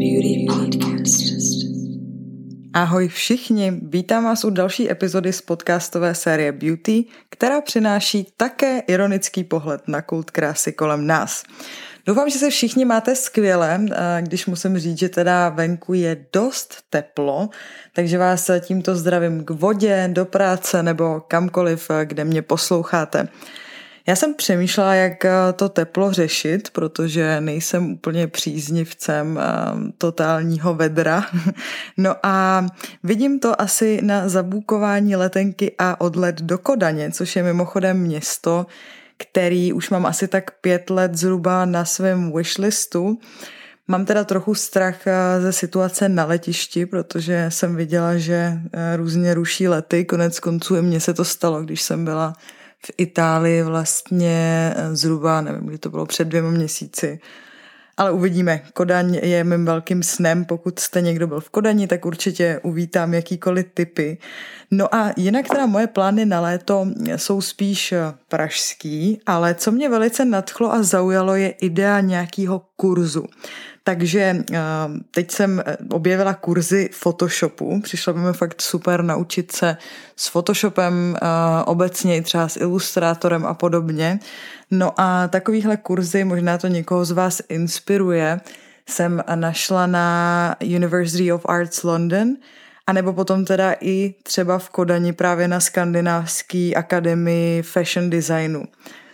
Beauty Podcast. Ahoj všichni, vítám vás u další epizody z podcastové série Beauty, která přináší také ironický pohled na kult krásy kolem nás. Doufám, že se všichni máte skvěle, když musím říct, že teda venku je dost teplo, takže vás tímto zdravím k vodě, do práce nebo kamkoliv, kde mě posloucháte. Já jsem přemýšlela, jak eh, to teplo řešit, protože nejsem úplně příznivcem eh, totálního vedra. No a vidím to asi na zabůkování letenky a odlet do Kodaně, což je mimochodem město, který už mám asi tak pět let zhruba na svém wishlistu. Mám teda trochu strach eh, ze situace na letišti, protože jsem viděla, že různě ruší lety. Konec konců i mně se to stalo, když jsem byla v Itálii vlastně eh, zhruba, nevím, kdy to bylo před dvěma měsíci. Ale uvidíme. Kodaň je mým velkým snem. Pokud jste někdo byl v Kodani, tak určitě uvítám jakýkoliv typy. No a jinak teda moje plány na léto jsou spíš eh, pražský, ale co mě velice nadchlo a zaujalo je idea nějakého kurzu. Takže eh, teď jsem eh, objevila kurzy Photoshopu. Přišlo by mi fakt super naučit se s Photoshopem eh, obecně i třeba s ilustrátorem a podobně. No a takovýhle kurzy, možná to někoho z vás inspiruje, jsem našla na University of Arts London, a nebo potom teda i třeba v Kodani právě na Skandinávské akademii fashion designu.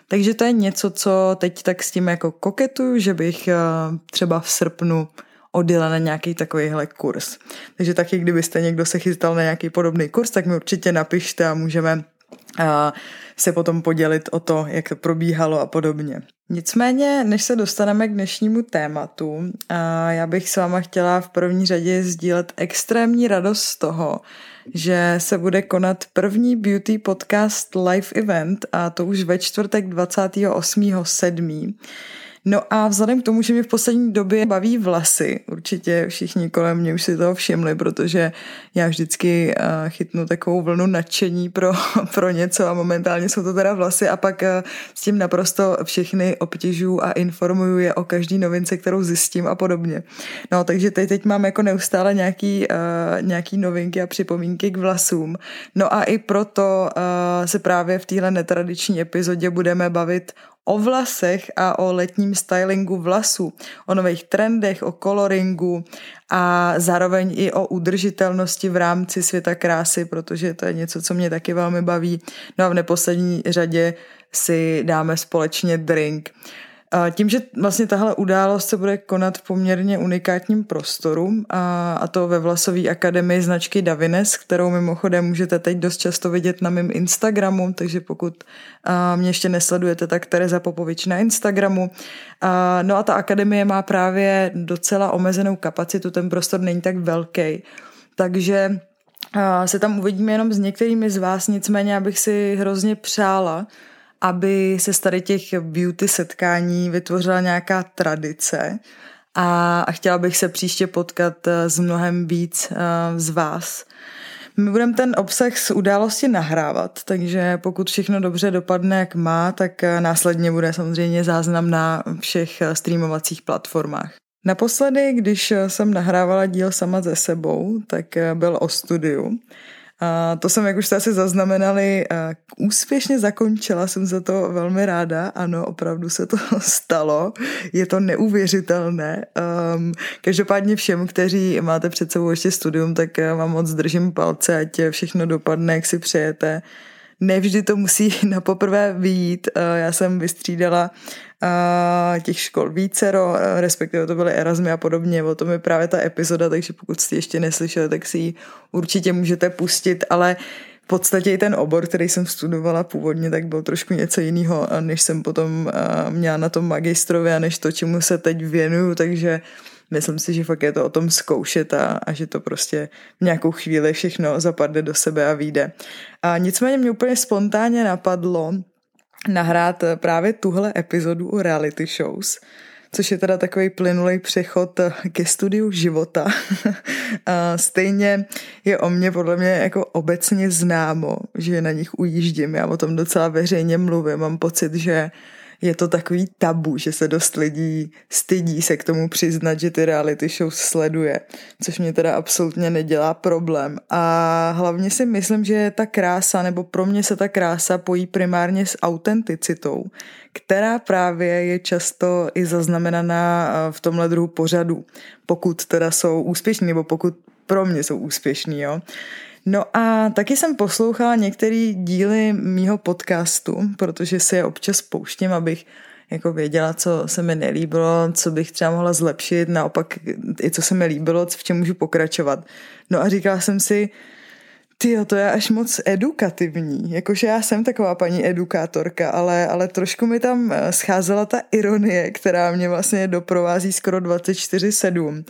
Takže to je něco, co teď tak s tím jako koketuju, že bych eh, třeba v srpnu odjela na nějaký takovýhle kurz. Takže taky, kdybyste někdo se chystal na nějaký podobný kurz, tak mi určitě napište a můžeme eh, se potom podělit o to, jak to probíhalo a podobně. Nicméně, než se dostaneme k dnešnímu tématu, já bych s váma chtěla v první řadě sdílet extrémní radost z toho, že se bude konat první beauty podcast live event a to už ve čtvrtek 28.7. No a vzhledem k tomu, že mi v poslední době baví vlasy, určitě všichni kolem mě už si toho všimli, protože já vždycky uh, chytnu takovou vlnu nadšení pro, pro něco a momentálně jsou to teda vlasy a pak uh, s tím naprosto všechny obtěžuju a informuju je o každý novince, kterou zjistím a podobně. No takže teď, teď mám jako neustále nějaký, uh, nějaký novinky a připomínky k vlasům. No a i proto se právě v téhle netradiční epizodě budeme bavit o vlasech a o letním stylingu vlasů, o nových trendech, o coloringu a zároveň i o udržitelnosti v rámci světa krásy, protože to je něco, co mě taky velmi baví. No a v neposlední řadě si dáme společně drink. Tím, že vlastně tahle událost se bude konat v poměrně unikátním prostoru a, a to ve Vlasové akademii značky Davines, kterou mimochodem můžete teď dost často vidět na mém Instagramu, takže pokud a, mě ještě nesledujete, tak Tereza Popovič na Instagramu. A, no a ta akademie má právě docela omezenou kapacitu, ten prostor není tak velký, takže a, se tam uvidíme jenom s některými z vás, nicméně abych si hrozně přála, aby se z tady těch beauty setkání vytvořila nějaká tradice a, chtěla bych se příště potkat eh, s mnohem víc uh, z vás. My budeme ten obsah z události nahrávat, takže pokud všechno dobře dopadne, jak má, tak eh, následně bude samozřejmě záznam na všech streamovacích platformách. Naposledy, když jsem nahrávala díl sama ze sebou, tak byl o studiu. A to jsem, jak už jste asi zaznamenali, úspěšně zakončila, jsem za to velmi ráda, ano, opravdu se to stalo, je to neuvěřitelné. Um, každopádně všem, kteří máte před sebou ještě studium, tak vám moc držím palce, ať všechno dopadne, jak si přejete. Nevždy to musí na poprvé vyjít. Já jsem vystřídala těch škol vícero, respektive to byly Erasmy a podobně, o tom je právě ta epizoda, takže pokud jste ještě neslyšeli, tak si ji určitě můžete pustit, ale v podstatě i ten obor, který jsem studovala původně, tak byl trošku něco jiného, než jsem potom měla na tom magistrově a než to, čemu se teď věnuju, takže myslím si, že fakt je to o tom zkoušet a, a že to prostě v nějakou chvíli všechno zapadne do sebe a vyjde. A nicméně mě úplně spontánně napadlo, nahrát právě tuhle epizodu o reality shows, což je teda takový plynulý přechod ke studiu života. stejně je o mě podle mě jako obecně známo, že na nich ujíždím. Já o tom docela veřejně mluvím. Mám pocit, že je to takový tabu, že se dost lidí stydí se k tomu přiznat, že ty reality show sleduje, což mě teda absolutně nedělá problém. A hlavně si myslím, že ta krása, nebo pro mě se ta krása pojí primárně s autenticitou, která právě je často i zaznamenaná v tomhle druhu pořadu, pokud teda jsou úspěšní, nebo pokud pro mě jsou úspěšní, jo. No a taky jsem poslouchala některé díly mýho podcastu, protože si je občas pouštím, abych jako věděla, co se mi nelíbilo, co bych třeba mohla zlepšit, naopak i co se mi líbilo, v čem můžu pokračovat. No a říkala jsem si, ty to je až moc edukativní. Jakože já jsem taková paní edukátorka, ale, ale trošku mi tam eh, scházela ta ironie, která mě vlastně doprovází skoro 24-7.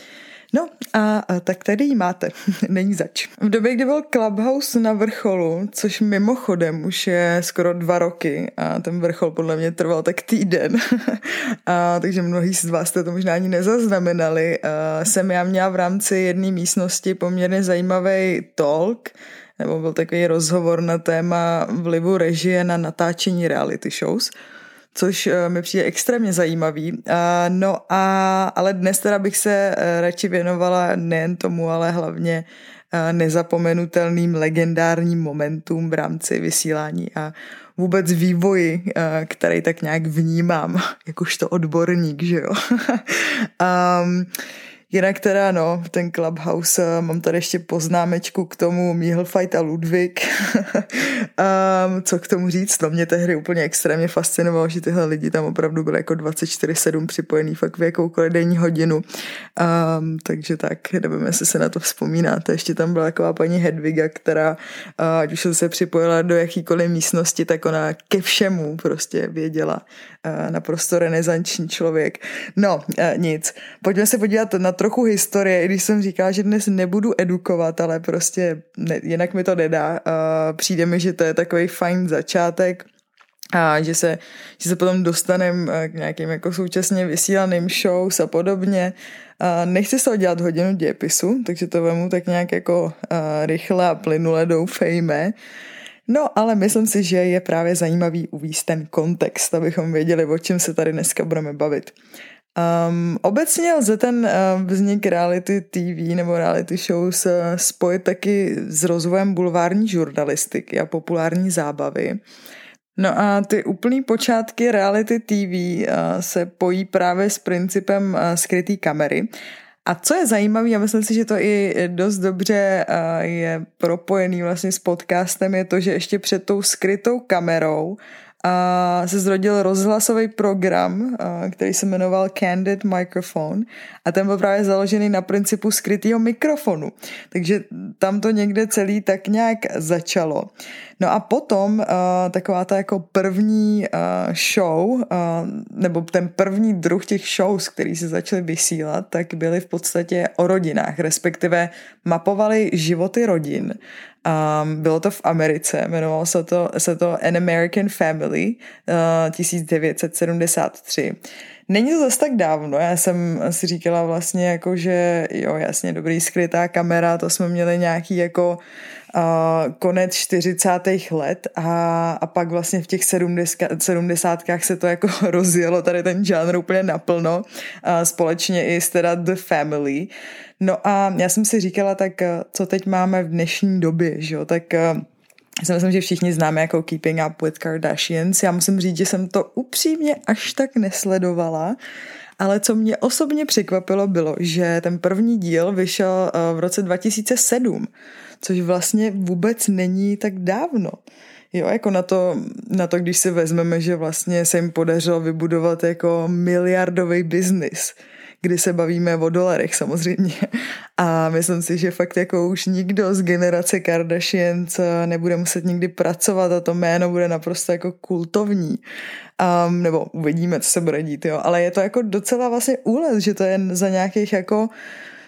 No a, a tak tady ji máte, není zač. V době, kdy byl Clubhouse na vrcholu, což mimochodem už je skoro dva roky a ten vrchol podle mě trval tak týden, a, takže mnohí z vás jste to možná ani nezaznamenali, a, jsem já měla v rámci jedné místnosti poměrně zajímavý talk, nebo byl takový rozhovor na téma vlivu režie na natáčení reality shows což eh, mi přijde extrémně zajímavý. No a, ale dnes teda bych se eh, radši věnovala nejen tomu, ale hlavně eh, nezapomenutelným legendárním momentům v rámci vysílání a vůbec vývoji, který tak nějak vnímám, jakožto odborník, že jo. um, Jinak teda, no, ten Clubhouse, eh, mám tady ještě poznámečku k tomu Fight a Ludwig. um, co k tomu říct? To mě tehdy úplně extrémně fascinovalo, že tyhle lidi tam opravdu byly jako 24-7 připojený fakt v jakoukoliv denní hodinu. Um, takže tak, nevím, jestli se na to vzpomínáte. Ještě tam byla taková paní Hedviga, která, uh, ať už se připojila do jakýkoliv místnosti, tak ona ke všemu prostě věděla. Uh, naprosto renesanční člověk. No, uh, nic. Pojďme se podívat na trochu historie, i když jsem říkala, že dnes nebudu edukovat, ale prostě ne, jinak mi to nedá. Uh, přijde mi, že to je takový fajn začátek a že se, že se potom dostaneme k nějakým jako současně vysílaným shows a podobně. Nechci se dělat hodinu dějepisu, takže to vemu tak nějak jako rychle a plynule doufejme. No, ale myslím si, že je právě zajímavý uvíct ten kontext, abychom věděli, o čem se tady dneska budeme bavit. Um, obecně lze ten uh, vznik reality TV nebo reality shows uh, spojit taky s rozvojem bulvární žurnalistiky a populární zábavy. No a ty úplný počátky reality TV uh, se pojí právě s principem uh, skrytý kamery. A co je zajímavé, a myslím si, že to i dost dobře uh, je propojený vlastně s podcastem, je to, že ještě před tou skrytou kamerou a se zrodil rozhlasový program, který se jmenoval Candid Microphone a ten byl právě založený na principu skrytého mikrofonu. Takže tam to někde celý tak nějak začalo. No a potom taková ta jako první show, nebo ten první druh těch shows, který se začaly vysílat, tak byly v podstatě o rodinách, respektive mapovali životy rodin Um, bylo to v Americe, jmenovalo se to, se to An American Family uh, 1973. Není to zase tak dávno, já jsem si říkala vlastně jako, že jo, jasně, dobrý skrytá kamera, to jsme měli nějaký jako uh, konec 40. let a, a pak vlastně v těch 70, 70. se to jako rozjelo, tady ten žánr úplně naplno, uh, společně i s teda The Family. No a já jsem si říkala, tak co teď máme v dnešní době, že jo, tak já si myslím, že všichni známe jako Keeping Up with Kardashians. Já musím říct, že jsem to upřímně až tak nesledovala, ale co mě osobně překvapilo bylo, že ten první díl vyšel v roce 2007 což vlastně vůbec není tak dávno. Jo, jako na to, na to, když si vezmeme, že vlastně se jim podařilo vybudovat jako miliardový biznis, kdy se bavíme o dolarech samozřejmě. A myslím si, že fakt jako už nikdo z generace Kardashians nebude muset nikdy pracovat a to jméno bude naprosto jako kultovní. Um, nebo uvidíme, co se bude dít, jo. Ale je to jako docela vlastně úlet, že to je za nějakých jako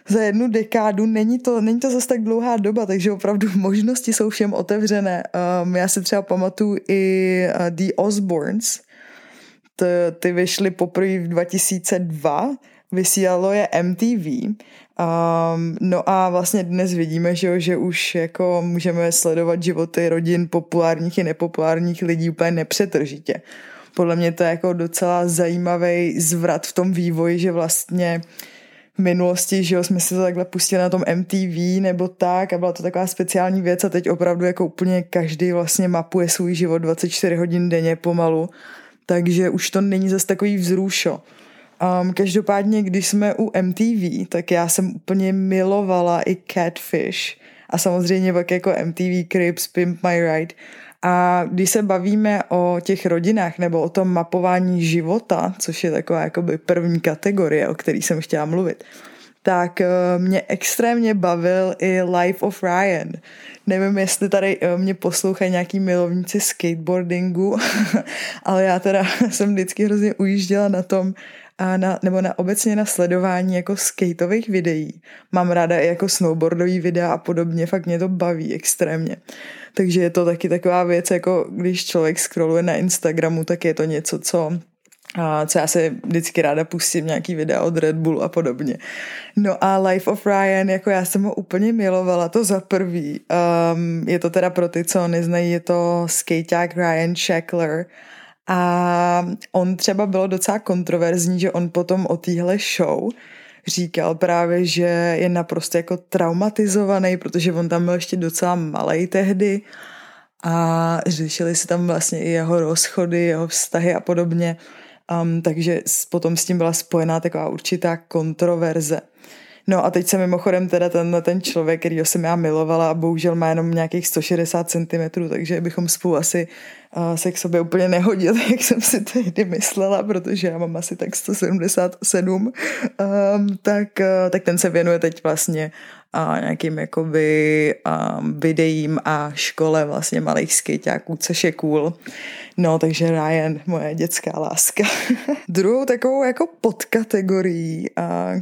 za jednu dekádu, není to, není to zase tak dlouhá doba, takže opravdu možnosti jsou všem otevřené. Um, já si třeba pamatuju i uh, The Osbournes, t, ty vyšly poprvé v 2002, vysílalo je MTV. Um, no a vlastně dnes vidíme, že, že už jako můžeme sledovat životy rodin populárních i nepopulárních lidí úplně nepřetržitě. podle mě to je jako docela zajímavý zvrat v tom vývoji, že vlastně v minulosti, že jo, jsme se to takhle pustili na tom MTV nebo tak a byla to taková speciální věc a teď opravdu jako úplně každý vlastně mapuje svůj život 24 hodin denně pomalu, takže už to není zase takový vzrušo. Um, každopádně, když jsme u MTV, tak já jsem úplně milovala i Catfish a samozřejmě pak jako MTV Cribs, Pimp My Ride. A když se bavíme o těch rodinách nebo o tom mapování života, což je taková jakoby první kategorie, o který jsem chtěla mluvit, tak eh, mě extrémně bavil i Life of Ryan. Nevím, jestli tady eh, mě poslouchají nějaký milovníci skateboardingu, ale já teda jsem vždycky hrozně ujížděla na tom, a na, nebo na obecně na sledování jako skateových videí. Mám ráda i jako snowboardový videa a podobně, fakt mě to baví extrémně. Takže je to taky taková věc, jako když člověk scrolluje na Instagramu, tak je to něco, co a co já se vždycky ráda pustím nějaký videa od Red Bull a podobně. No a Life of Ryan, jako já jsem ho úplně milovala, to za prvý. Um, je to teda pro ty, co neznají, je to skateák Ryan Shackler a on třeba bylo docela kontroverzní, že on potom o téhle show říkal právě, že je naprosto jako traumatizovaný, protože on tam byl ještě docela malý tehdy a řešili se tam vlastně i jeho rozchody, jeho vztahy a podobně. Um, takže potom s tím byla spojená taková určitá kontroverze. No a teď se mimochodem teda ten, ten člověk, který jsem já milovala a bohužel má jenom nějakých 160 cm, takže bychom spolu asi uh, se k sobě úplně nehodili, jak jsem si tehdy myslela, protože já mám asi tak 177, um, tak, uh, tak ten se věnuje teď vlastně a nějakým jakoby um, videím a škole vlastně malých skejťáků, což je cool. No, takže Ryan, moje dětská láska. Druhou takovou jako podkategorií,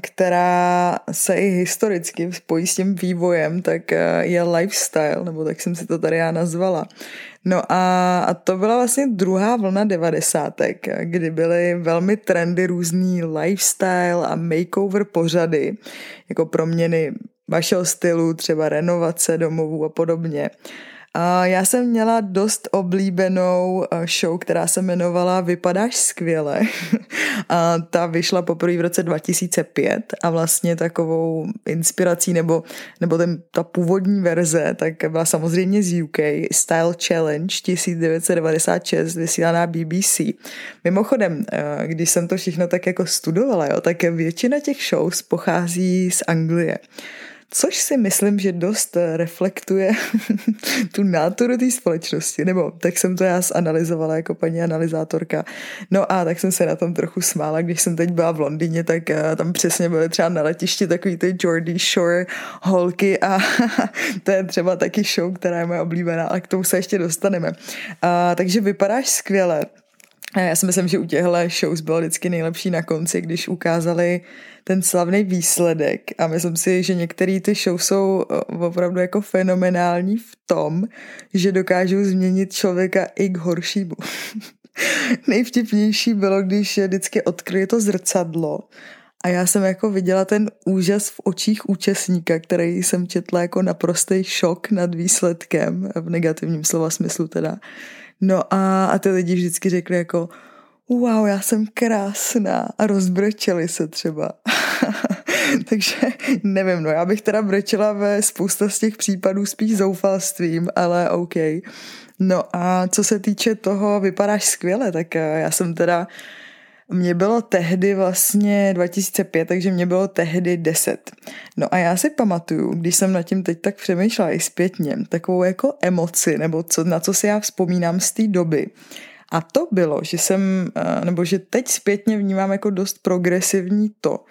která se i historicky spojí s tím vývojem, tak je lifestyle, nebo tak jsem si to tady já nazvala. No a, a to byla vlastně druhá vlna devadesátek, kdy byly velmi trendy různý lifestyle a makeover pořady, jako proměny vašeho stylu, třeba renovace domovů a podobně. A já jsem měla dost oblíbenou eh, show, která se jmenovala Vypadáš skvěle. a ta vyšla poprvé v roce 2005 a vlastně takovou inspirací nebo, nebo ten, ta původní verze tak byla samozřejmě z UK Style Challenge 1996 vysílaná BBC. Mimochodem, eh, když jsem to všechno tak jako studovala, jo, tak většina těch shows pochází z Anglie což si myslím, že dost reflektuje tu náturu té společnosti, nebo tak jsem to já zanalizovala jako paní analyzátorka. No a tak jsem se na tom trochu smála, když jsem teď byla v Londýně, tak eh, tam přesně byly třeba na letišti takový ty Geordie Shore holky a to je třeba taky show, která je moje oblíbená, ale k tomu se ještě dostaneme. A, takže vypadáš skvěle. Já si myslím, že u těchto shows bylo vždycky nejlepší na konci, když ukázali ten slavný výsledek a myslím si, že některé ty show jsou eh, opravdu jako fenomenální v tom, že dokážou změnit člověka i k horšímu. Nejvtipnější bylo, když vždycky odkryje to zrcadlo a já jsem jako viděla ten úžas v očích účastníka, který jsem četla jako naprostý šok nad výsledkem, v negativním slova smyslu teda. No a, a ty lidi vždycky řekli jako wow, já jsem krásná a rozbrečeli se třeba. Takže nevím, no já bych teda brečela ve spousta z těch případů spíš zoufalstvím, ale OK. No a co se týče toho, vypadáš skvěle, tak eh, já jsem teda mě bylo tehdy vlastně 2005, takže mě bylo tehdy 10. No a já si pamatuju, když jsem nad tím teď tak přemýšlela i zpětně, takovou jako emoci, nebo co, na co si já vzpomínám z té doby, a to bylo, že jsem, eh, nebo že teď zpětně vnímám jako dost progresivní to,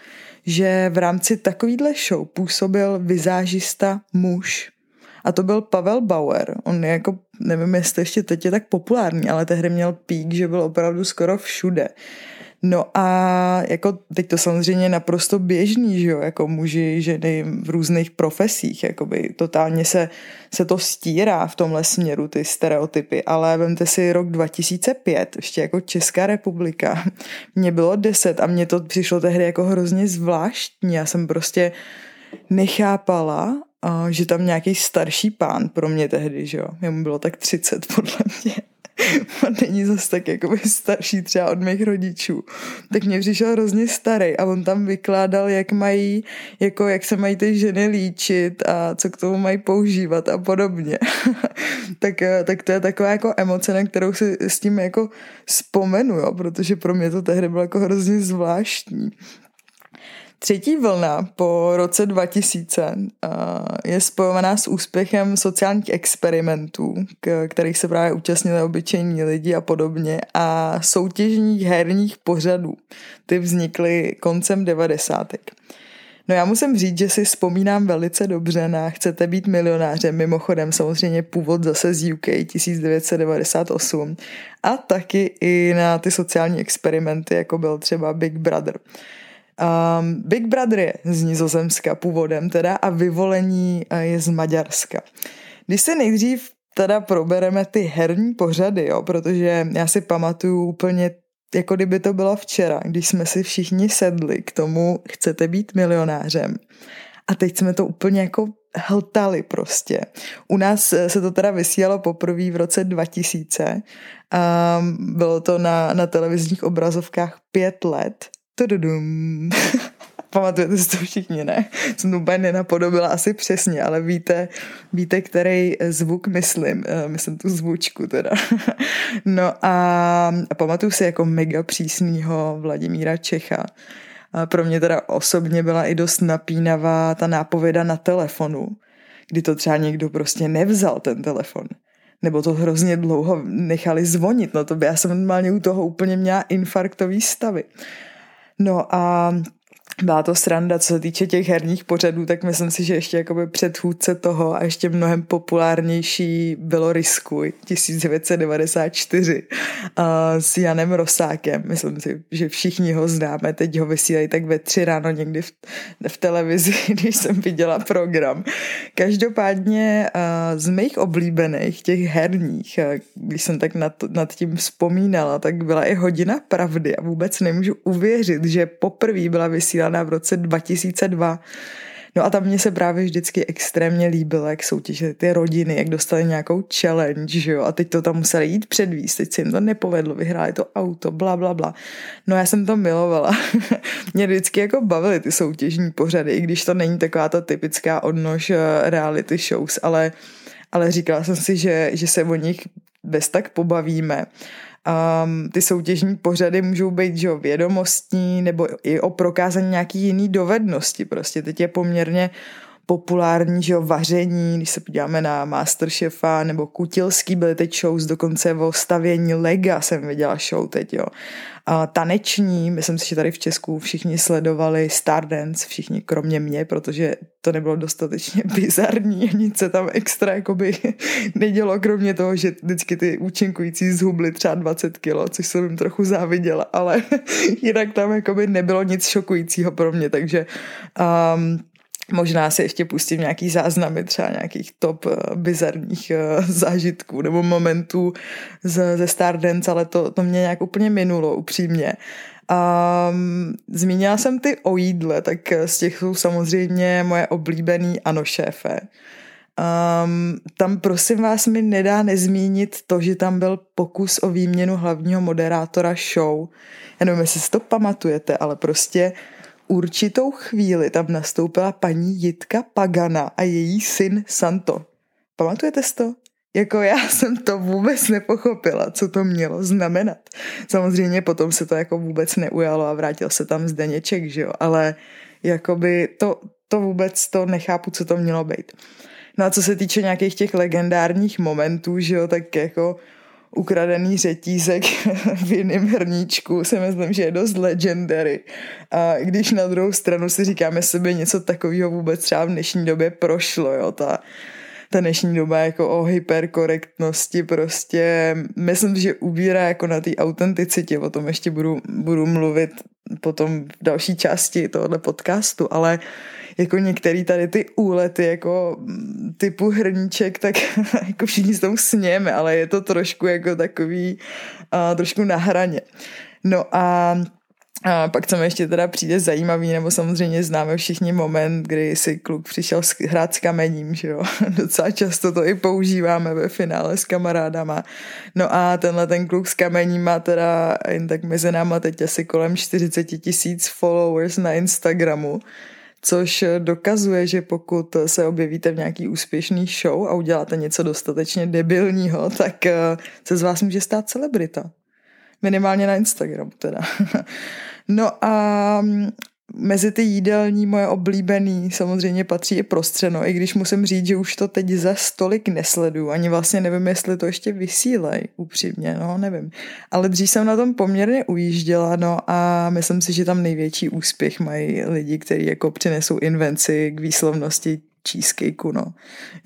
že v rámci takovýhle show působil vizážista muž. A to byl Pavel Bauer. On je jako, nevím, jestli ještě teď je tak populární, ale tehdy měl pík, že byl opravdu skoro všude. No a jako teď to samozřejmě naprosto běžný, že jo, jako muži, ženy v různých profesích, jakoby totálně se, se to stírá v tomhle směru, ty stereotypy, ale vemte si rok 2005, ještě jako Česká republika, mě bylo 10 a mně to přišlo tehdy jako hrozně zvláštní, já jsem prostě nechápala, že tam nějaký starší pán pro mě tehdy, že jo, jemu bylo tak 30 podle mě, není zase tak jakoby starší třeba od mých rodičů. Tak mě přišel hrozně starý a on tam vykládal, jak mají, jako jak se mají ty ženy líčit a co k tomu mají používat a podobně. tak, eh, tak to je taková jako emoce, na kterou si s tím jako vzpomenu, jo, protože pro mě to tehdy bylo jako hrozně zvláštní. Třetí vlna po roce 2000 je spojovaná s úspěchem sociálních experimentů, kterých se právě účastnili obyčejní lidi a podobně a soutěžních herních pořadů. Ty vznikly koncem 90. No já musím říct, že si vzpomínám velice dobře na Chcete být milionářem, mimochodem samozřejmě původ zase z UK 1998 a taky i na ty sociální experimenty, jako byl třeba Big Brother. Um, Big Brother je z Nizozemska původem teda a vyvolení eh, je z Maďarska. Když se nejdřív teda probereme ty herní pořady, jo, protože já si pamatuju úplně jako kdyby to bylo včera, když jsme si všichni sedli k tomu, chcete být milionářem. A teď jsme to úplně jako hltali prostě. U nás eh, se to teda vysílalo poprvé v roce 2000 a bylo to na, na televizních obrazovkách pět let Tududum. Pamatujete si to všichni, ne? Jsem to úplně nenapodobila asi přesně, ale víte, víte, který zvuk myslím. Eh, myslím tu zvučku teda. No a, pamatuju si jako mega přísnýho Vladimíra Čecha. A pro mě teda osobně byla i dost napínavá ta nápověda na telefonu, kdy to třeba někdo prostě nevzal ten telefon nebo to hrozně dlouho nechali zvonit, no to by já jsem normálně u toho úplně měla infarktový stavy. No a byla to sranda, co se týče těch herních pořadů, tak myslím si, že ještě jakoby předchůdce toho a ještě mnohem populárnější bylo Riskuj 1994 a s Janem Rosákem. Myslím si, že všichni ho známe, teď ho vysílají tak ve tři ráno někdy v, v televizi, když jsem viděla program. Každopádně z mých oblíbených, těch herních, když jsem tak nad, nad tím vzpomínala, tak byla i hodina pravdy a vůbec nemůžu uvěřit, že poprvé byla vysílána vysílaná v roce 2002. No a tam mě se právě vždycky extrémně líbilo, jak soutěžily ty rodiny, jak dostali nějakou challenge, že jo, a teď to tam museli jít předvíst, teď se jim to nepovedlo, vyhráli to auto, bla, bla, bla. No já jsem to milovala. mě vždycky jako bavily ty soutěžní pořady, i když to není taková ta typická odnož eh, reality shows, ale, ale říkala jsem si, že, že se o nich bez tak pobavíme Um, ty soutěžní pořady můžou být že vědomostní nebo i o prokázání nějaký jiný dovednosti. Prostě teď je poměrně populární, že jo, vaření, když se podíváme na Masterchefa nebo Kutilský, byly teď shows dokonce o stavění lega, jsem viděla show teď, jo. A taneční, myslím si, že tady v Česku všichni sledovali Stardance, všichni kromě mě, protože to nebylo dostatečně bizarní nic se tam extra jakoby nedělo, kromě toho, že vždycky ty účinkující zhubly třeba 20 kilo, což jsem jim trochu záviděla, ale jinak tam jakoby nebylo nic šokujícího pro mě, takže um, Možná si ještě pustím nějaký záznamy třeba nějakých top uh, bizarních uh, zážitků nebo momentů z, ze Stardance, ale to, to mě nějak úplně minulo, upřímně. Um, zmínila jsem ty o jídle, tak z těch jsou samozřejmě moje oblíbený ano šéfe. Um, tam prosím vás mi nedá nezmínit to, že tam byl pokus o výměnu hlavního moderátora show. Já nevím, jestli si to pamatujete, ale prostě uh, určitou chvíli tam nastoupila paní Jitka Pagana a její syn Santo. Pamatujete si to? Jako já jsem to vůbec nepochopila, co to mělo znamenat. Samozřejmě potom se to jako vůbec neujalo a vrátil se tam Zdeněček, že jo, ale jakoby to, to vůbec to nechápu, co to mělo být. No a co se týče nějakých těch legendárních momentů, že jo, tak jako ukradený řetízek v jiném hrníčku si myslím, že je dost legendary. A když na druhou stranu si říkáme sebe něco takového vůbec třeba v dnešní době prošlo, jo, ta, ta dnešní doba jako o hyperkorektnosti prostě myslím, že ubírá jako na té autenticitě, o tom ještě budu, budu mluvit potom v další části tohohle podcastu, ale jako některé tady ty úlety jako typu hrníček, tak jako všichni s tomu sněme, ale je to trošku jako takový uh, trošku na hraně. No a A pak co mi ještě teda přijde zajímavý, nebo samozřejmě známe všichni moment, kdy si kluk přišel hrát s kamením, že jo. Docela často to i používáme ve finále s kamarádama. No a tenhle ten kluk s kamením má teda jen tak mezi náma teď asi kolem 40 tisíc followers na Instagramu což dokazuje, že pokud se objevíte v nějaký úspěšný show a uděláte něco dostatečně debilního, tak eh, se z vás může stát celebrita. Minimálně na Instagramu teda. No a mm, mezi ty jídelní moje oblíbený samozřejmě patří i prostřeno, i když musím říct, že už to teď za stolik nesledu, ani vlastně nevím, jestli to ještě vysílej, upřímně, no nevím. Ale dřív jsem na tom poměrně ujížděla, no a myslím si, že tam největší úspěch mají lidi, kteří jako přinesou invenci k výslovnosti cheesecakeu, no.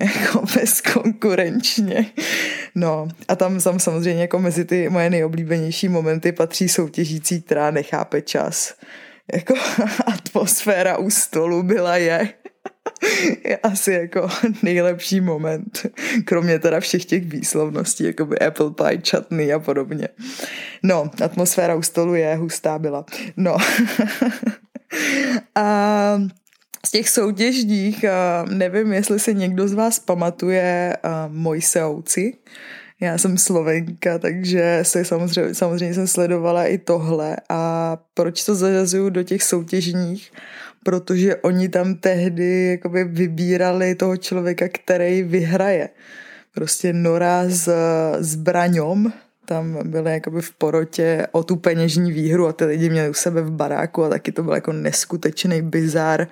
Jako bezkonkurenčně. No a tam, tam samozřejmě jako mezi ty moje nejoblíbenější momenty patří soutěžící, která nechápe čas. Jako atmosféra u stolu byla je je asi jako nejlepší moment, kromě teda všech těch výslovností, jako by apple pie, chutney a podobně. No, atmosféra u stolu je hustá byla. No. a z těch soutěžních, nevím, jestli si někdo z vás pamatuje Mojseovci. Já jsem Slovenka, takže se samozřejmě, samozřejmě jsem sledovala i tohle. A proč to zařazuju do těch soutěžních? Protože oni tam tehdy jakoby vybírali toho člověka, který vyhraje. Prostě Nora s zbraňom, tam byly jakoby v porotě o tu peněžní výhru a ty lidi měli u sebe v baráku a taky to byl jako neskutečný bizár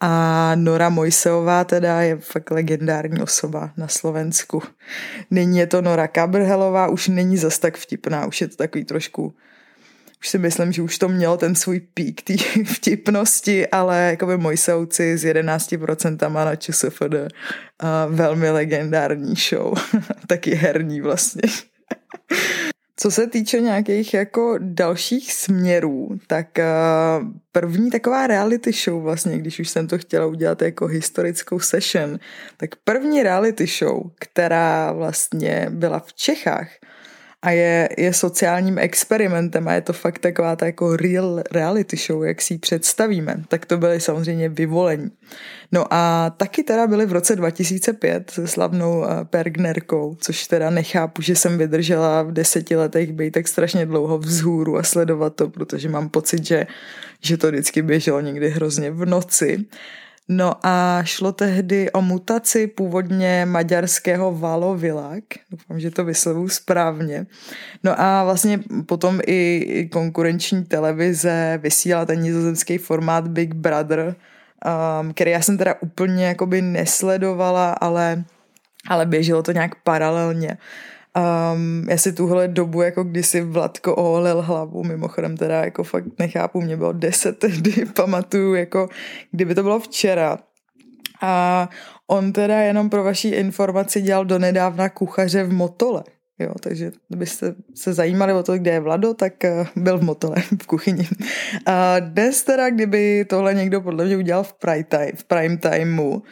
a Nora Mojseová teda je fakt legendární osoba na Slovensku. Nyní je to Nora Kabrhelová, už není zas tak vtipná, už je to takový trošku už si myslím, že už to mělo ten svůj pík té vtipnosti, ale jako by Mojseuci s 11% na ČSFD velmi legendární show, taky herní vlastně. Co se týče nějakých jako dalších směrů, tak uh, první taková reality show vlastně, když už jsem to chtěla udělat jako historickou session, tak první reality show, která vlastně byla v Čechách, a je, je sociálním experimentem a je to fakt taková ta jako real reality show, jak si ji představíme, tak to byly samozřejmě vyvolení. No a taky teda byly v roce 2005 se slavnou eh, Pergnerkou, což teda nechápu, že jsem vydržela v deseti letech být tak strašně dlouho vzhůru a sledovat to, protože mám pocit, že, že to vždycky běželo někdy hrozně v noci. No a šlo tehdy o mutaci původně maďarského valovilák, doufám, že to vyslovu správně. No a vlastně potom i konkurenční televize vysílala ten nizozemský formát Big Brother, um, který já jsem teda úplně jakoby nesledovala, ale, ale běželo to nějak paralelně. Um, já si tuhle dobu, jako kdysi Vladko oholil hlavu, mimochodem teda jako fakt nechápu, mě bylo deset tehdy, pamatuju, jako kdyby to bylo včera. A on teda jenom pro vaší informaci dělal donedávna kuchaře v Motole. Jo, takže kdybyste se zajímali o to, kde je Vlado, tak eh, byl v Motole, v kuchyni. A dnes teda, kdyby tohle někdo podle mě udělal v prime, time, v prime timeu,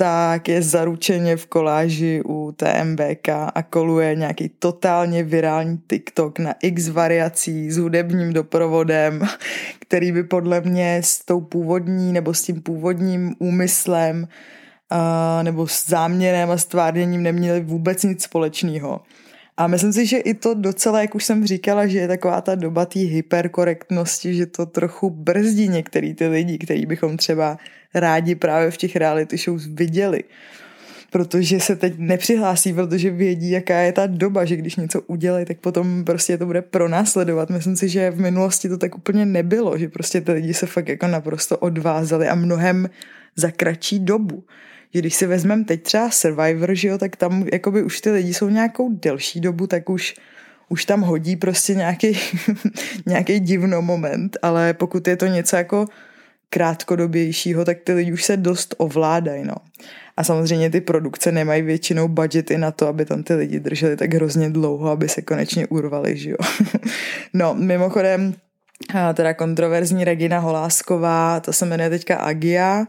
tak je zaručeně v koláži u TMBK a koluje nějaký totálně virální TikTok na x variací s hudebním doprovodem, který by podle mě s tou původní nebo s tím původním úmyslem uh, nebo s záměrem a stvárněním neměli vůbec nic společného. A myslím si, že i to docela, jak už jsem říkala, že je taková ta doba té hyperkorektnosti, že to trochu brzdí některý ty lidi, který bychom třeba rádi právě v těch reality shows viděli. Protože se teď nepřihlásí, protože vědí, jaká je ta doba, že když něco udělají, tak potom prostě to bude pronásledovat. Myslím si, že v minulosti to tak úplně nebylo, že prostě ty lidi se fakt jako naprosto odvázali a mnohem za kratší dobu že když si vezmeme teď třeba Survivor, že jo, tak tam jakoby už ty lidi jsou nějakou delší dobu, tak už už tam hodí prostě nějaký, nějaký divno moment, ale pokud je to něco jako krátkodobějšího, tak ty lidi už se dost ovládají, no. A samozřejmě ty produkce nemají většinou budgety na to, aby tam ty lidi drželi tak hrozně dlouho, aby se konečně urvali, že jo. no, mimochodem, teda kontroverzní Regina Holásková, to se jmenuje teďka Agia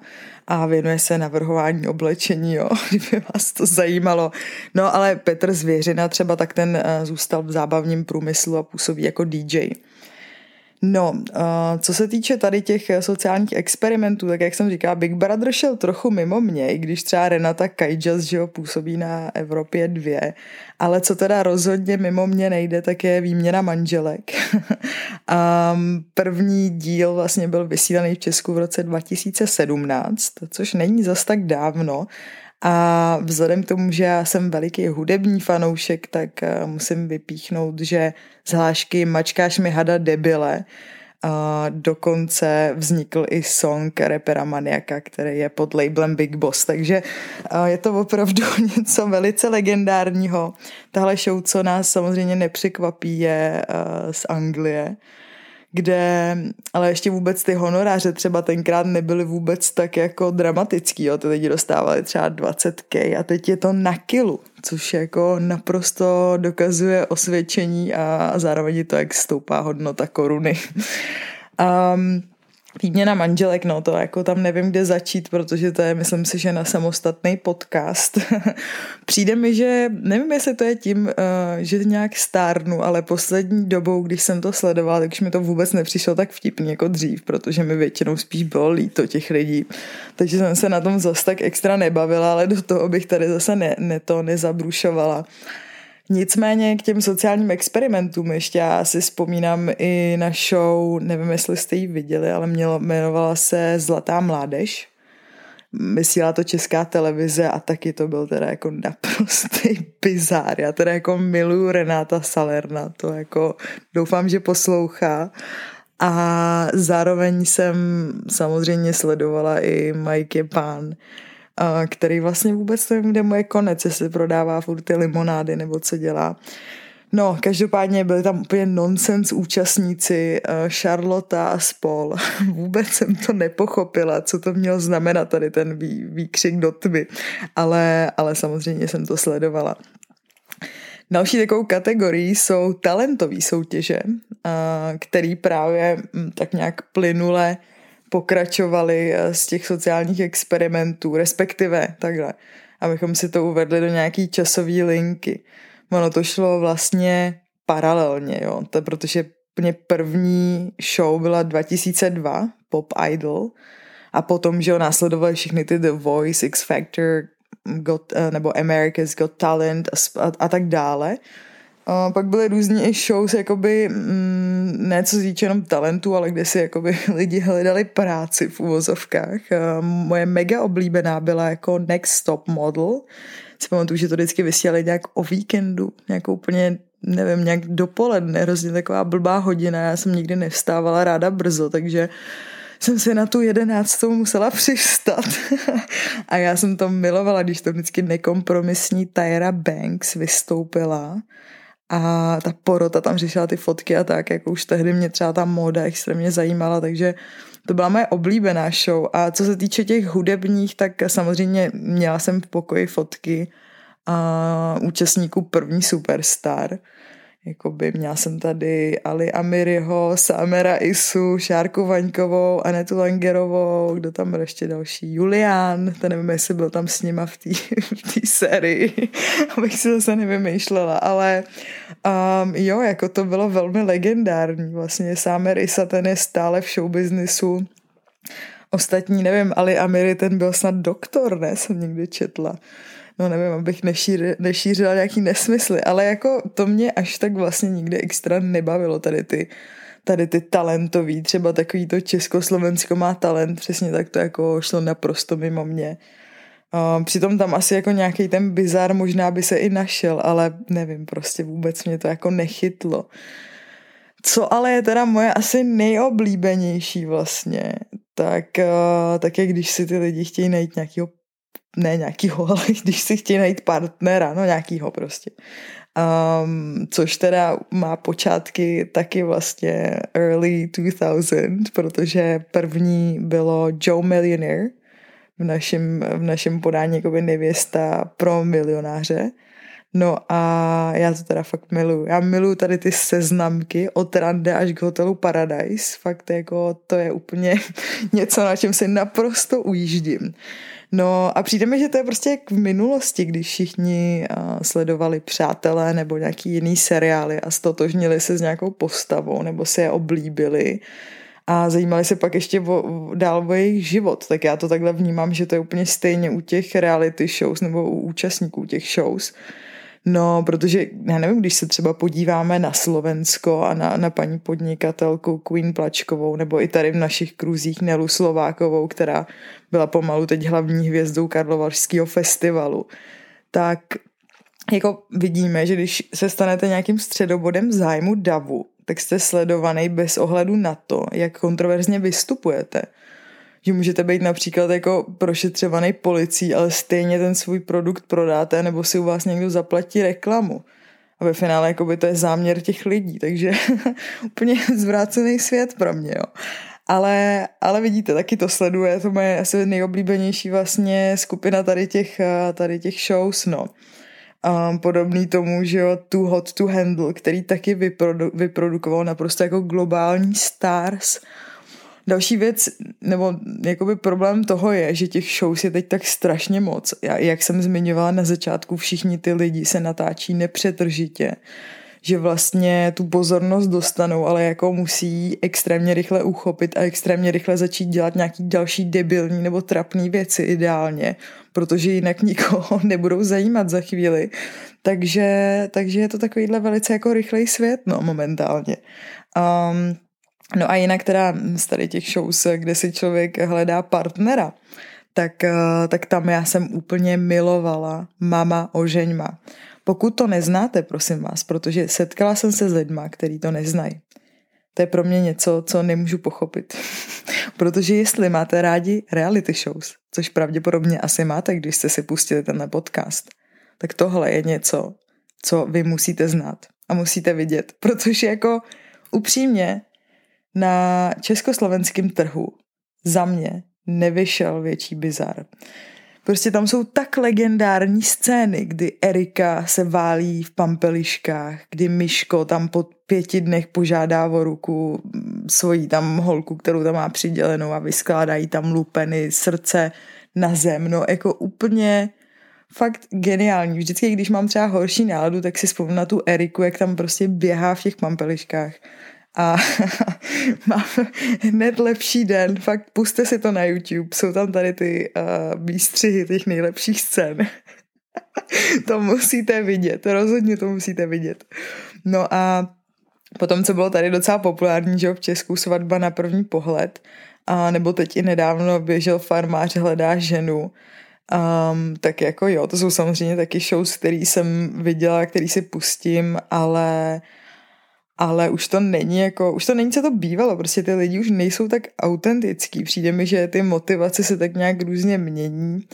a věnuje se navrhování oblečení, jo, kdyby vás to zajímalo. No ale Petr Zvěřina třeba, tak ten eh, zůstal v zábavním průmyslu a působí jako DJ. No, co se týče tady těch sociálních experimentů, tak jak jsem říkala, Big Brother šel trochu mimo mě, i když třeba Renata Kajjas, že ho působí na Evropě dvě, ale co teda rozhodně mimo mě nejde, tak je výměna manželek. um, první díl vlastně byl vysílaný v Česku v roce 2017, což není zas tak dávno, a vzhledem k tomu, že já jsem veliký hudební fanoušek, tak eh, musím vypíchnout, že z hlášky Mačkáš mi hada debile. A dokonce vznikl i song repera Maniaka, který je pod labelem Big Boss, takže je to opravdu něco velice legendárního. Tahle show, co nás samozřejmě nepřekvapí, je eh, z Anglie kde ale ještě vůbec ty honoráře třeba tenkrát nebyly vůbec tak jako dramatický, jo. ty lidi dostávali třeba 20k a teď je to na kilu, což jako naprosto dokazuje osvědčení a zároveň to, jak stoupá hodnota koruny. um, Výměna manželek, no to jako tam nevím, kde začít, protože to je, myslím si, že na samostatný podcast. Přijde mi, že nevím, jestli to je tím, uh, že nějak stárnu, ale poslední dobou, když jsem to sledovala, tak už mi to vůbec nepřišlo tak vtipný jako dřív, protože mi většinou spíš bylo líto těch lidí. Takže jsem se na tom zase tak extra nebavila, ale do toho bych tady zase ne, ne to nezabrušovala. Nicméně k těm sociálním experimentům ještě já si vzpomínám i na show, nevím, jestli jste ji viděli, ale mělo, jmenovala se Zlatá mládež. Vysílá to česká televize a taky to byl teda jako naprostý bizár. Já teda jako miluju Renáta Salerna, to jako doufám, že poslouchá. A zároveň jsem samozřejmě sledovala i Mike Pán, který vlastně vůbec nevím, kde mu je konec, jestli prodává furt ty limonády nebo co dělá. No, každopádně byli tam úplně nonsens účastníci, Charlotte a spol. Vůbec jsem to nepochopila, co to mělo znamenat tady ten vý, výkřik do tmy, ale, ale samozřejmě jsem to sledovala. Další takovou kategorií jsou talentové soutěže, který právě hm, tak nějak plynule pokračovali eh, z těch sociálních experimentů, respektive takhle, abychom si to uvedli do nějaký časové linky. Ono to šlo vlastně paralelně, jo, to protože úplně první show byla 2002, Pop Idol, a potom, že jo, následovaly všechny ty The Voice, X Factor, Got, eh, nebo America's Got Talent a, a, a tak dále. Pak byly různě i shows, jakoby, mm, ne co týče jenom talentu, ale kde si jakoby lidi hledali práci v uvozovkách. Moje mega oblíbená byla jako Next Top Model. Si pamatuju, že to vždycky vysílali nějak o víkendu, nějakou úplně nevím, nějak dopoledne, hrozně taková blbá hodina, já jsem nikdy nevstávala ráda brzo, takže jsem si na tu jedenáctou musela přistat. a já jsem to milovala, když to vždycky nekompromisní Tyra Banks vystoupila a ta porota tam řešila ty fotky a tak, jako už tehdy mě třeba ta móda extrémně zajímala, takže to byla moje oblíbená show. A co se týče těch hudebních, tak samozřejmě měla jsem v pokoji fotky a účastníků první Superstar – Jakoby měla jsem tady Ali Amiriho, Samera Isu, Šárku Vaňkovou, Anetu Langerovou, kdo tam byl ještě další, Julián, to nevím, jestli byl tam s nima v té v sérii, abych si zase nevymýšlela, ale um, jo, jako to bylo velmi legendární, vlastně Samer Isa, ten je stále v showbiznisu, Ostatní, nevím, Ali Amiri, ten byl snad doktor, ne, jsem někdy četla no nevím, abych nešíř, nešířila nějaký nesmysly, ale jako to mě až tak vlastně nikdy extra nebavilo tady ty tady ty talentový, třeba takový to Československo má talent, přesně tak to jako šlo naprosto mimo mě. Přitom tam asi jako nějaký ten bizar možná by se i našel, ale nevím, prostě vůbec mě to jako nechytlo. Co ale je teda moje asi nejoblíbenější vlastně, tak, uh, tak je když si ty lidi chtějí najít nějakého ne nějakýho, ale když si chtějí najít partnera, no nějakýho prostě. Um, což teda má počátky taky vlastně early 2000, protože první bylo Joe Millionaire v našem, v našem podání jako by nevěsta pro milionáře. No a já to teda fakt miluju. Já miluju tady ty seznamky od rande až k hotelu Paradise. Fakt jako to je úplně něco, na čem se naprosto ujíždím. No a přijde mi, že to je prostě jak v minulosti, když všichni sledovali Přátelé nebo nějaký jiný seriály a stotožnili se s nějakou postavou nebo se je oblíbili a zajímali se pak ještě o, dál o jejich život. Tak já to takhle vnímám, že to je úplně stejně u těch reality shows nebo u účastníků těch shows. No, protože já nevím, když se třeba podíváme na Slovensko a na, na paní podnikatelku Queen Plačkovou, nebo i tady v našich kruzích Nelu Slovákovou, která byla pomalu teď hlavní hvězdou Karlovarského festivalu, tak jako vidíme, že když se stanete nějakým středobodem zájmu davu, tak jste sledovaný bez ohledu na to, jak kontroverzně vystupujete. Že můžete být například jako prošetřovaný policií, ale stejně ten svůj produkt prodáte, nebo si u vás někdo zaplatí reklamu. A ve finále jako by to je záměr těch lidí, takže úplně zvrácený svět pro mě, jo. Ale, ale vidíte, taky to sleduje, to je asi nejoblíbenější vlastně skupina tady těch, tady těch shows, no um, podobný tomu, že jo, Too Hot to Handle, který taky vyprodu- vyprodukoval naprosto jako globální stars. Další věc, nebo jakoby problém toho je, že těch shows je teď tak strašně moc. Já, jak jsem zmiňovala na začátku, všichni ty lidi se natáčí nepřetržitě že vlastně tu pozornost dostanou, ale jako musí extrémně rychle uchopit a extrémně rychle začít dělat nějaký další debilní nebo trapný věci ideálně, protože jinak nikoho nebudou zajímat za chvíli. Takže, takže je to takovýhle velice jako rychlej svět, no momentálně. Um, no a jinak teda z tady těch shows, kde si člověk hledá partnera, tak, eh, tak tam já jsem úplně milovala Mama ožeňma. Pokud to neznáte, prosím vás, protože setkala jsem se s lidma, který to neznají. To je pro mě něco, co nemůžu pochopit. protože jestli máte rádi reality shows, což pravděpodobně asi máte, když jste si pustili tenhle podcast, tak tohle je něco, co vy musíte znát a musíte vidět, protože jako upřímně na československém trhu za mě nevyšel větší bizar. Prostě tam jsou tak legendární scény, kdy Erika se válí v pampeliškách, kdy Miško tam po pěti dnech požádá o ruku svoji tam holku, kterou tam má přidělenou a vyskládají tam lupeny, srdce na zem. No jako úplně fakt geniální. Vždycky, když mám třeba horší náladu, tak si vzpomínám na tu Eriku, jak tam prostě běhá v těch pampeliškách a mám hned lepší den, fakt puste si to na YouTube, jsou tam tady ty uh, výstřihy těch nejlepších scén. to musíte vidět, rozhodně to musíte vidět. No a potom, co bylo tady docela populární, že v Česku svatba na první pohled, a nebo teď i nedávno běžel farmář hledá ženu, Um, tak jako jo, to jsou samozřejmě taky shows, který jsem viděla, který si pustím, ale ale už to není jako, už to není, co to bývalo, prostě ty lidi už nejsou tak autentický, přijde mi, že ty motivace se tak nějak různě mění.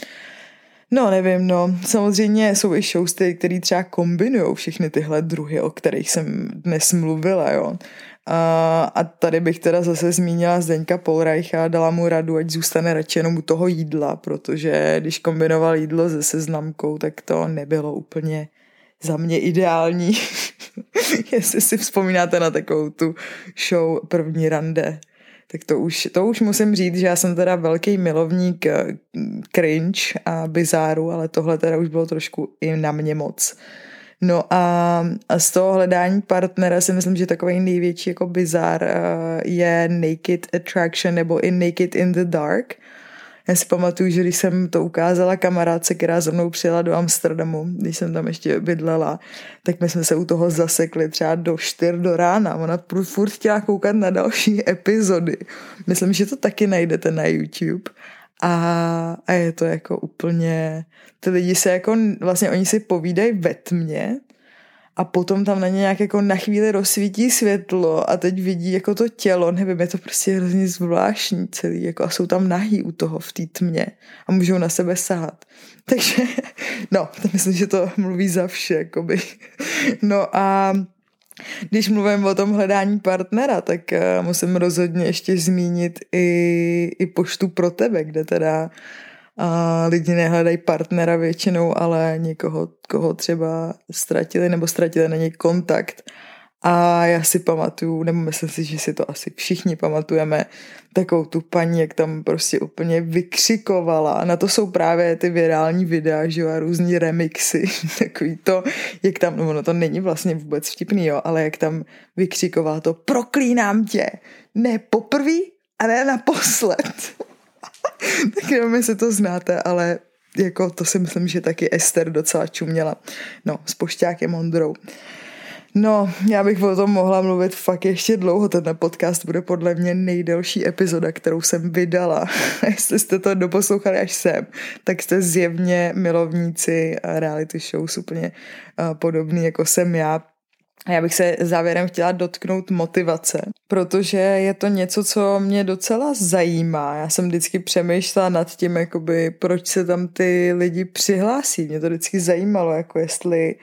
No, nevím, no, samozřejmě jsou i shows, které třeba kombinují všechny tyhle druhy, o kterých jsem dnes mluvila, jo. A, a tady bych teda zase zmínila Zdeňka Polreicha, dala mu radu, ať zůstane radši jenom u toho jídla, protože když kombinoval jídlo se seznamkou, tak to nebylo úplně za mě ideální. Jestli si vzpomínáte na takovou tu show První rande, tak to už, to už musím říct, že já jsem teda velký milovník eh, cringe a bizáru, ale tohle teda už bylo trošku i na mě moc. No a, z toho hledání partnera si myslím, že takový největší jako bizár uh, je Naked Attraction nebo i Naked in the Dark, já si pamatuju, že když jsem to ukázala kamarádce, která za mnou přijela do Amsterdamu, když jsem tam ještě bydlela, tak my jsme se u toho zasekli třeba do 4 do rána. Ona furt chtěla koukat na další epizody. Myslím, že to taky najdete na YouTube. A, a je to jako úplně, ty lidi se jako, vlastně oni si povídají ve tmě, a potom tam na ně nějak jako na chvíli rozsvítí světlo a teď vidí jako to tělo, nevím, je to prostě hrozně zvláštní celý, jako a jsou tam nahý u toho v té tmě a můžou na sebe sahat. Takže, no, to myslím, že to mluví za vše, jakoby. No a když mluvím o tom hledání partnera, tak uh, musím rozhodně ještě zmínit i, i poštu pro tebe, kde teda a lidi nehledají partnera většinou, ale někoho, koho třeba ztratili nebo ztratili na něj kontakt A já si pamatuju, nebo myslím si, že si to asi všichni pamatujeme, takovou tu paní, jak tam prostě úplně vykřikovala. A na to jsou právě ty virální videa, že jo, a různý remixy. Takový to, jak tam, no ono to není vlastně vůbec vtipný, jo, ale jak tam vykřikovala to, proklínám tě, ne poprvý a ne naposled. tak nevím, jestli to znáte, ale jako to si myslím, že taky Ester docela čuměla. No, s pošťákem Ondrou. No, já bych o tom mohla mluvit fakt ještě dlouho. Ten podcast bude podle mě nejdelší epizoda, kterou jsem vydala. Jestli jste to doposlouchali až sem, tak jste zjevně milovníci reality shows úplně podobný, jako jsem já. A já bych se závěrem chtěla dotknout motivace, protože je to něco, co mě docela zajímá. Já jsem vždycky přemýšlela nad tím, jakoby, proč se tam ty lidi přihlásí. Mě to vždycky zajímalo, jako jestli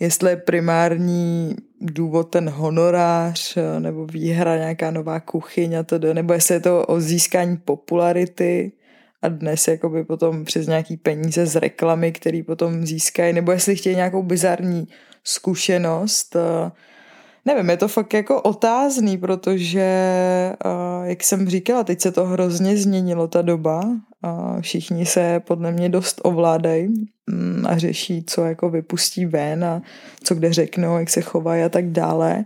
jestli je primární důvod ten honorář nebo výhra, nějaká nová kuchyň a to, nebo jestli je to o získání popularity a dnes jakoby potom přes nějaký peníze z reklamy, který potom získají, nebo jestli chtějí nějakou bizarní zkušenost. Nevím, je to fakt jako otázný, protože, jak jsem říkala, teď se to hrozně změnilo, ta doba. Všichni se podle mě dost ovládají mm, a řeší, co jako vypustí ven a co kde řeknou, jak se chovají a tak dále.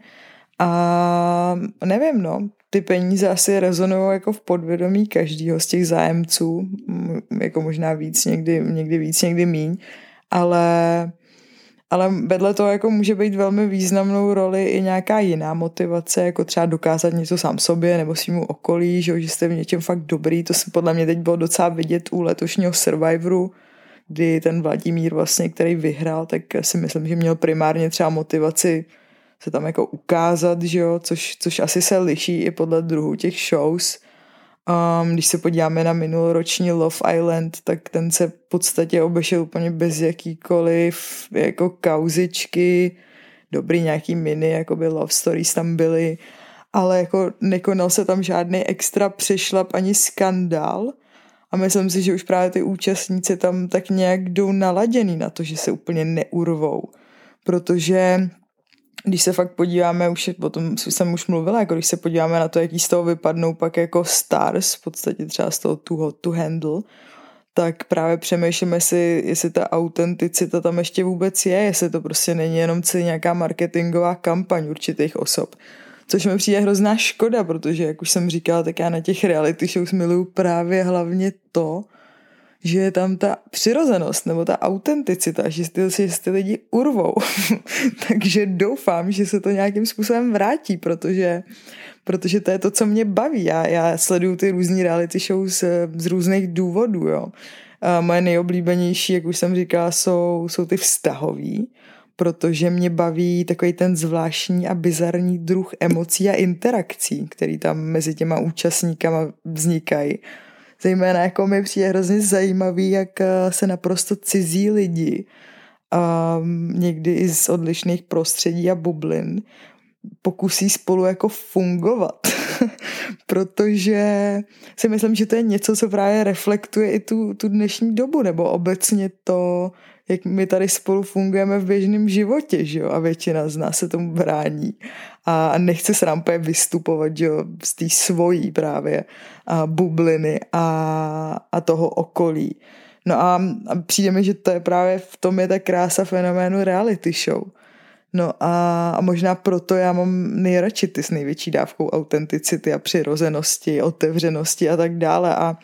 A nevím, no, ty peníze asi rezonují jako v podvědomí každého z těch zájemců, jako možná víc, někdy, někdy víc, někdy míň, ale ale vedle toho jako může být velmi významnou roli i nějaká jiná motivace, jako třeba dokázat něco sám sobě nebo svýmu okolí, že, že jste v něčem fakt dobrý. To se podle mě teď bylo docela vidět u letošního Survivoru, kdy ten Vladimír vlastně, který vyhrál, tak si myslím, že měl primárně třeba motivaci se tam jako ukázat, že jo, což, což asi se liší i podle druhu těch shows. Um, když se podíváme na minuloroční Love Island, tak ten se v podstatě obešel úplně bez jakýkoliv jako kauzičky, dobrý nějaký mini, jako by love stories tam byly, ale jako nekonal se tam žádný extra přešlap ani skandál. A myslím si, že už právě ty účastníci tam tak nějak jdou naladěný na to, že se úplně neurvou, protože když se fakt podíváme, už o tom jsem už mluvila, jako když se podíváme na to, jaký z toho vypadnou pak jako stars, v podstatě třeba z toho too hot to handle, tak právě přemýšlíme si, jestli ta autenticita tam ještě vůbec je, jestli to prostě není jenom celý nějaká marketingová kampaň určitých osob. Což mi přijde hrozná škoda, protože, jak už jsem říkala, tak já na těch reality shows miluju právě hlavně to, že je tam ta přirozenost nebo ta autenticita, že ty, že ty lidi urvou. Takže doufám, že se to nějakým způsobem vrátí, protože, protože to je to, co mě baví. Já, já sleduju ty různé reality shows z, z různých důvodů. Jo. A moje nejoblíbenější, jak už jsem říkala, jsou, jsou ty vztahový, protože mě baví takový ten zvláštní a bizarní druh emocí a interakcí, který tam mezi těma účastníkama vznikají Zejména jako mi přijde hrozně zajímavý, jak eh, se naprosto cizí lidi, um, někdy i z odlišných prostředí a bublin, pokusí spolu jako fungovat. Protože si myslím, že to je něco, co právě reflektuje i tu, tu dnešní dobu, nebo obecně to, jak my tady spolu fungujeme v běžném životě, že jo, a většina z nás se tomu brání a nechce se nám vystupovat, že jo, z té svojí právě a bubliny a, a toho okolí. No a, a přijde mi, že to je právě v tom je ta krása fenoménu reality show. No a, a možná proto já mám nejradši ty s největší dávkou autenticity a přirozenosti, otevřenosti a tak dále a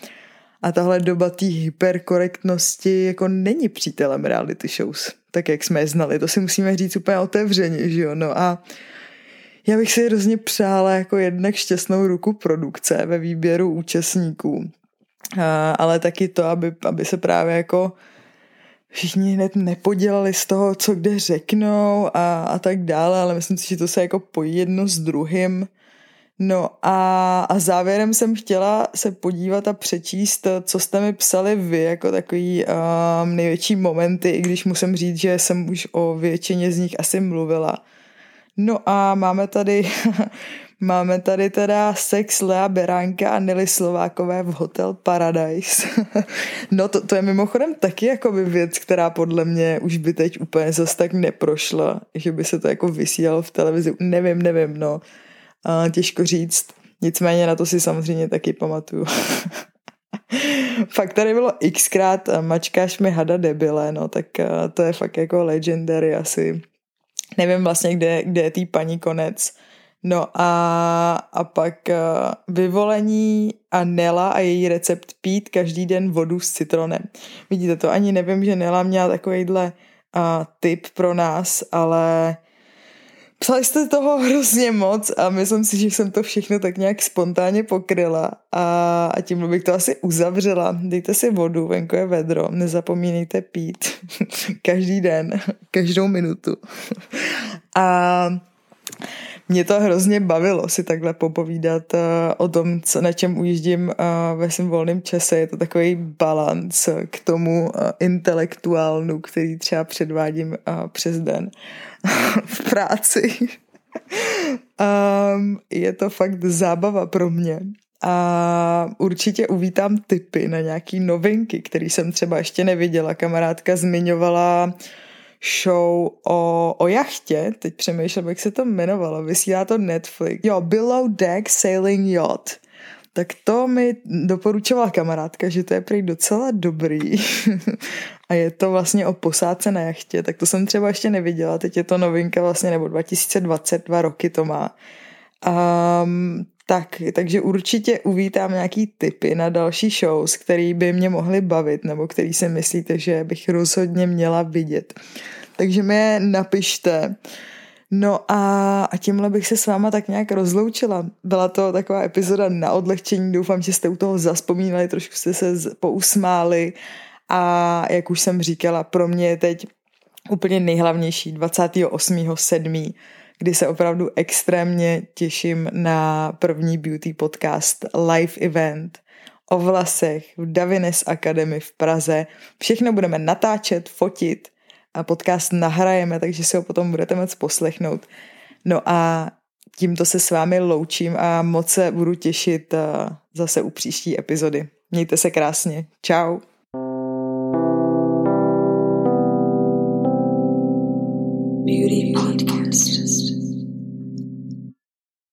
a tahle doba té hyperkorektnosti jako není přítelem reality shows, tak jak jsme je znali. To si musíme říct úplně otevřeně, že jo. No a já bych si hrozně přála jako jednak šťastnou ruku produkce ve výběru účastníků, a, ale taky to, aby, aby se právě jako všichni hned nepodělali z toho, co kde řeknou a, a tak dále, ale myslím si, že to se jako pojí jedno s druhým No a, a závěrem jsem chtěla se podívat a přečíst, co jste mi psali vy, jako takový um, největší momenty, i když musím říct, že jsem už o většině z nich asi mluvila. No a máme tady, Máme tady teda sex Lea Beránka a Nily Slovákové v Hotel Paradise. no to, to je mimochodem taky jako by věc, která podle mě už by teď úplně zas tak neprošla, že by se to jako vysílalo v televizi. Nevím, nevím, no. A těžko říct. Nicméně na to si samozřejmě taky pamatuju. fakt tady bylo xkrát mačkáš mi hada debile, no tak to je fakt jako legendary asi. Nevím vlastně, kde, kde je tý paní konec. No a, a pak vyvolení a Nela a její recept pít každý den vodu s citronem. Vidíte to, ani nevím, že Nela měla takovýhle uh, tip pro nás, ale Psali jste toho hrozně moc a myslím si, že jsem to všechno tak nějak spontánně pokryla a, a tím bych to asi uzavřela. Dejte si vodu, venku je vedro, nezapomínejte pít každý den, každou minutu. A mě to hrozně bavilo si takhle popovídat uh, o tom, co, na čem ujíždím uh, ve svém volném čase. Je to takový balans k tomu uh, intelektuálnu, který třeba předvádím uh, přes den v práci. um, je to fakt zábava pro mě. A určitě uvítám tipy na nějaký novinky, které jsem třeba ještě neviděla. Kamarádka zmiňovala show o, o jachtě, teď přemýšlím, jak se to jmenovalo, vysílá to Netflix. Jo, Below Deck Sailing Yacht. Tak to mi doporučovala kamarádka, že to je prý docela dobrý. a je to vlastně o posádce na jachtě, tak to jsem třeba ještě neviděla. Teď je to novinka vlastně, nebo 2022 roky to má. Um, tak, takže určitě uvítám nějaký tipy na další shows, který by mě mohly bavit, nebo který si myslíte, že bych rozhodně měla vidět. Takže mi je napište. No a, a tímhle bych se s váma tak nějak rozloučila. Byla to taková epizoda na odlehčení, doufám, že jste u toho zaspomínali, trošku jste se pousmáli a jak už jsem říkala, pro mě je teď úplně nejhlavnější 28.7., kdy se opravdu extrémně těším na první beauty podcast live event o vlasech v Davines Academy v Praze. Všechno budeme natáčet, fotit a podcast nahrajeme, takže si ho potom budete moc poslechnout. No a tímto se s vámi loučím a moc se budu těšit eh, zase u příští epizody. Mějte se krásně. Ciao. Beauty